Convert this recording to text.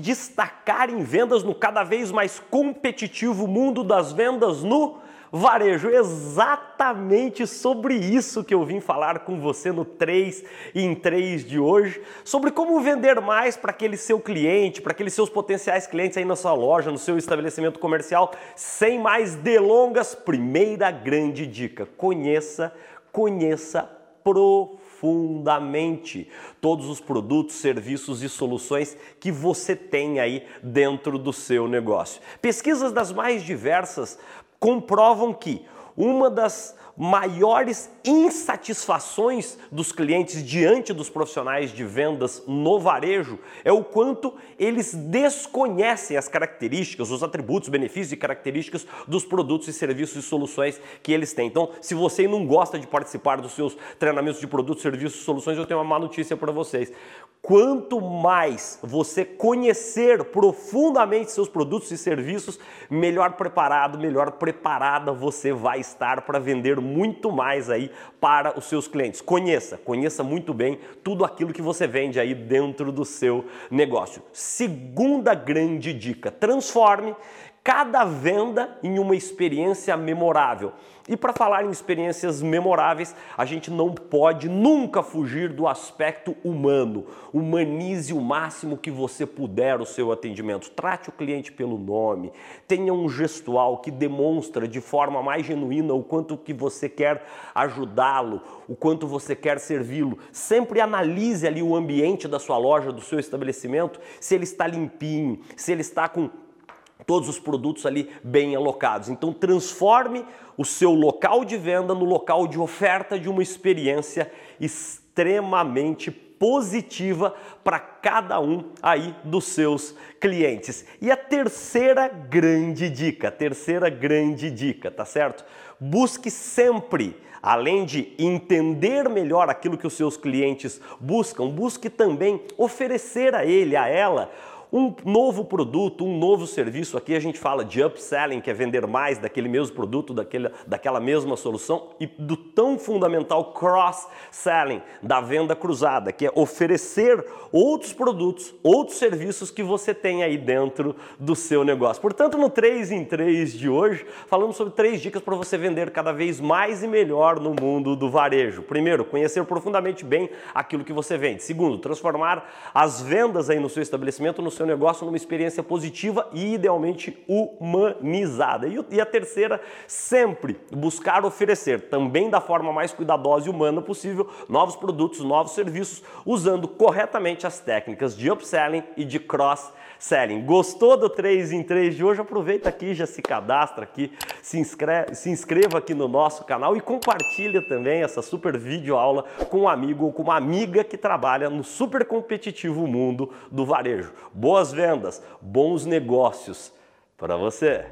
destacar em vendas no cada vez mais competitivo mundo das vendas no varejo. Exatamente sobre isso que eu vim falar com você no 3 em 3 de hoje, sobre como vender mais para aquele seu cliente, para aqueles seus potenciais clientes aí na sua loja, no seu estabelecimento comercial. Sem mais delongas, primeira grande dica: conheça, conheça profundamente todos os produtos, serviços e soluções que você tem aí dentro do seu negócio. Pesquisas das mais diversas comprovam que uma das maiores insatisfações dos clientes diante dos profissionais de vendas no varejo é o quanto eles desconhecem as características, os atributos, benefícios e características dos produtos e serviços e soluções que eles têm. Então, se você não gosta de participar dos seus treinamentos de produtos, serviços e soluções, eu tenho uma má notícia para vocês. Quanto mais você conhecer profundamente seus produtos e serviços, melhor preparado, melhor preparada você vai estar para vender muito mais aí para os seus clientes. Conheça, conheça muito bem tudo aquilo que você vende aí dentro do seu negócio. Segunda grande dica: transforme cada venda em uma experiência memorável. E para falar em experiências memoráveis, a gente não pode nunca fugir do aspecto humano. Humanize o máximo que você puder o seu atendimento. Trate o cliente pelo nome. Tenha um gestual que demonstra de forma mais genuína o quanto que você quer ajudá-lo, o quanto você quer servi-lo. Sempre analise ali o ambiente da sua loja, do seu estabelecimento, se ele está limpinho, se ele está com todos os produtos ali bem alocados. Então transforme o seu local de venda no local de oferta de uma experiência extremamente positiva para cada um aí dos seus clientes. E a terceira grande dica, terceira grande dica, tá certo? Busque sempre além de entender melhor aquilo que os seus clientes buscam, busque também oferecer a ele, a ela, um novo produto, um novo serviço. Aqui a gente fala de upselling, que é vender mais daquele mesmo produto, daquele, daquela mesma solução, e do tão fundamental cross-selling, da venda cruzada, que é oferecer outros produtos, outros serviços que você tem aí dentro do seu negócio. Portanto, no 3 em 3 de hoje, falamos sobre três dicas para você vender cada vez mais e melhor no mundo do varejo. Primeiro, conhecer profundamente bem aquilo que você vende. Segundo, transformar as vendas aí no seu estabelecimento, no seu seu negócio numa experiência positiva e idealmente humanizada. E a terceira, sempre buscar oferecer, também da forma mais cuidadosa e humana possível, novos produtos, novos serviços, usando corretamente as técnicas de upselling e de cross-selling. Gostou do 3 em 3 de hoje? Aproveita aqui, já se cadastra aqui, se inscreve, se inscreva aqui no nosso canal e compartilha também essa super vídeo aula com um amigo ou com uma amiga que trabalha no super competitivo mundo do varejo. Boa boas vendas, bons negócios para você.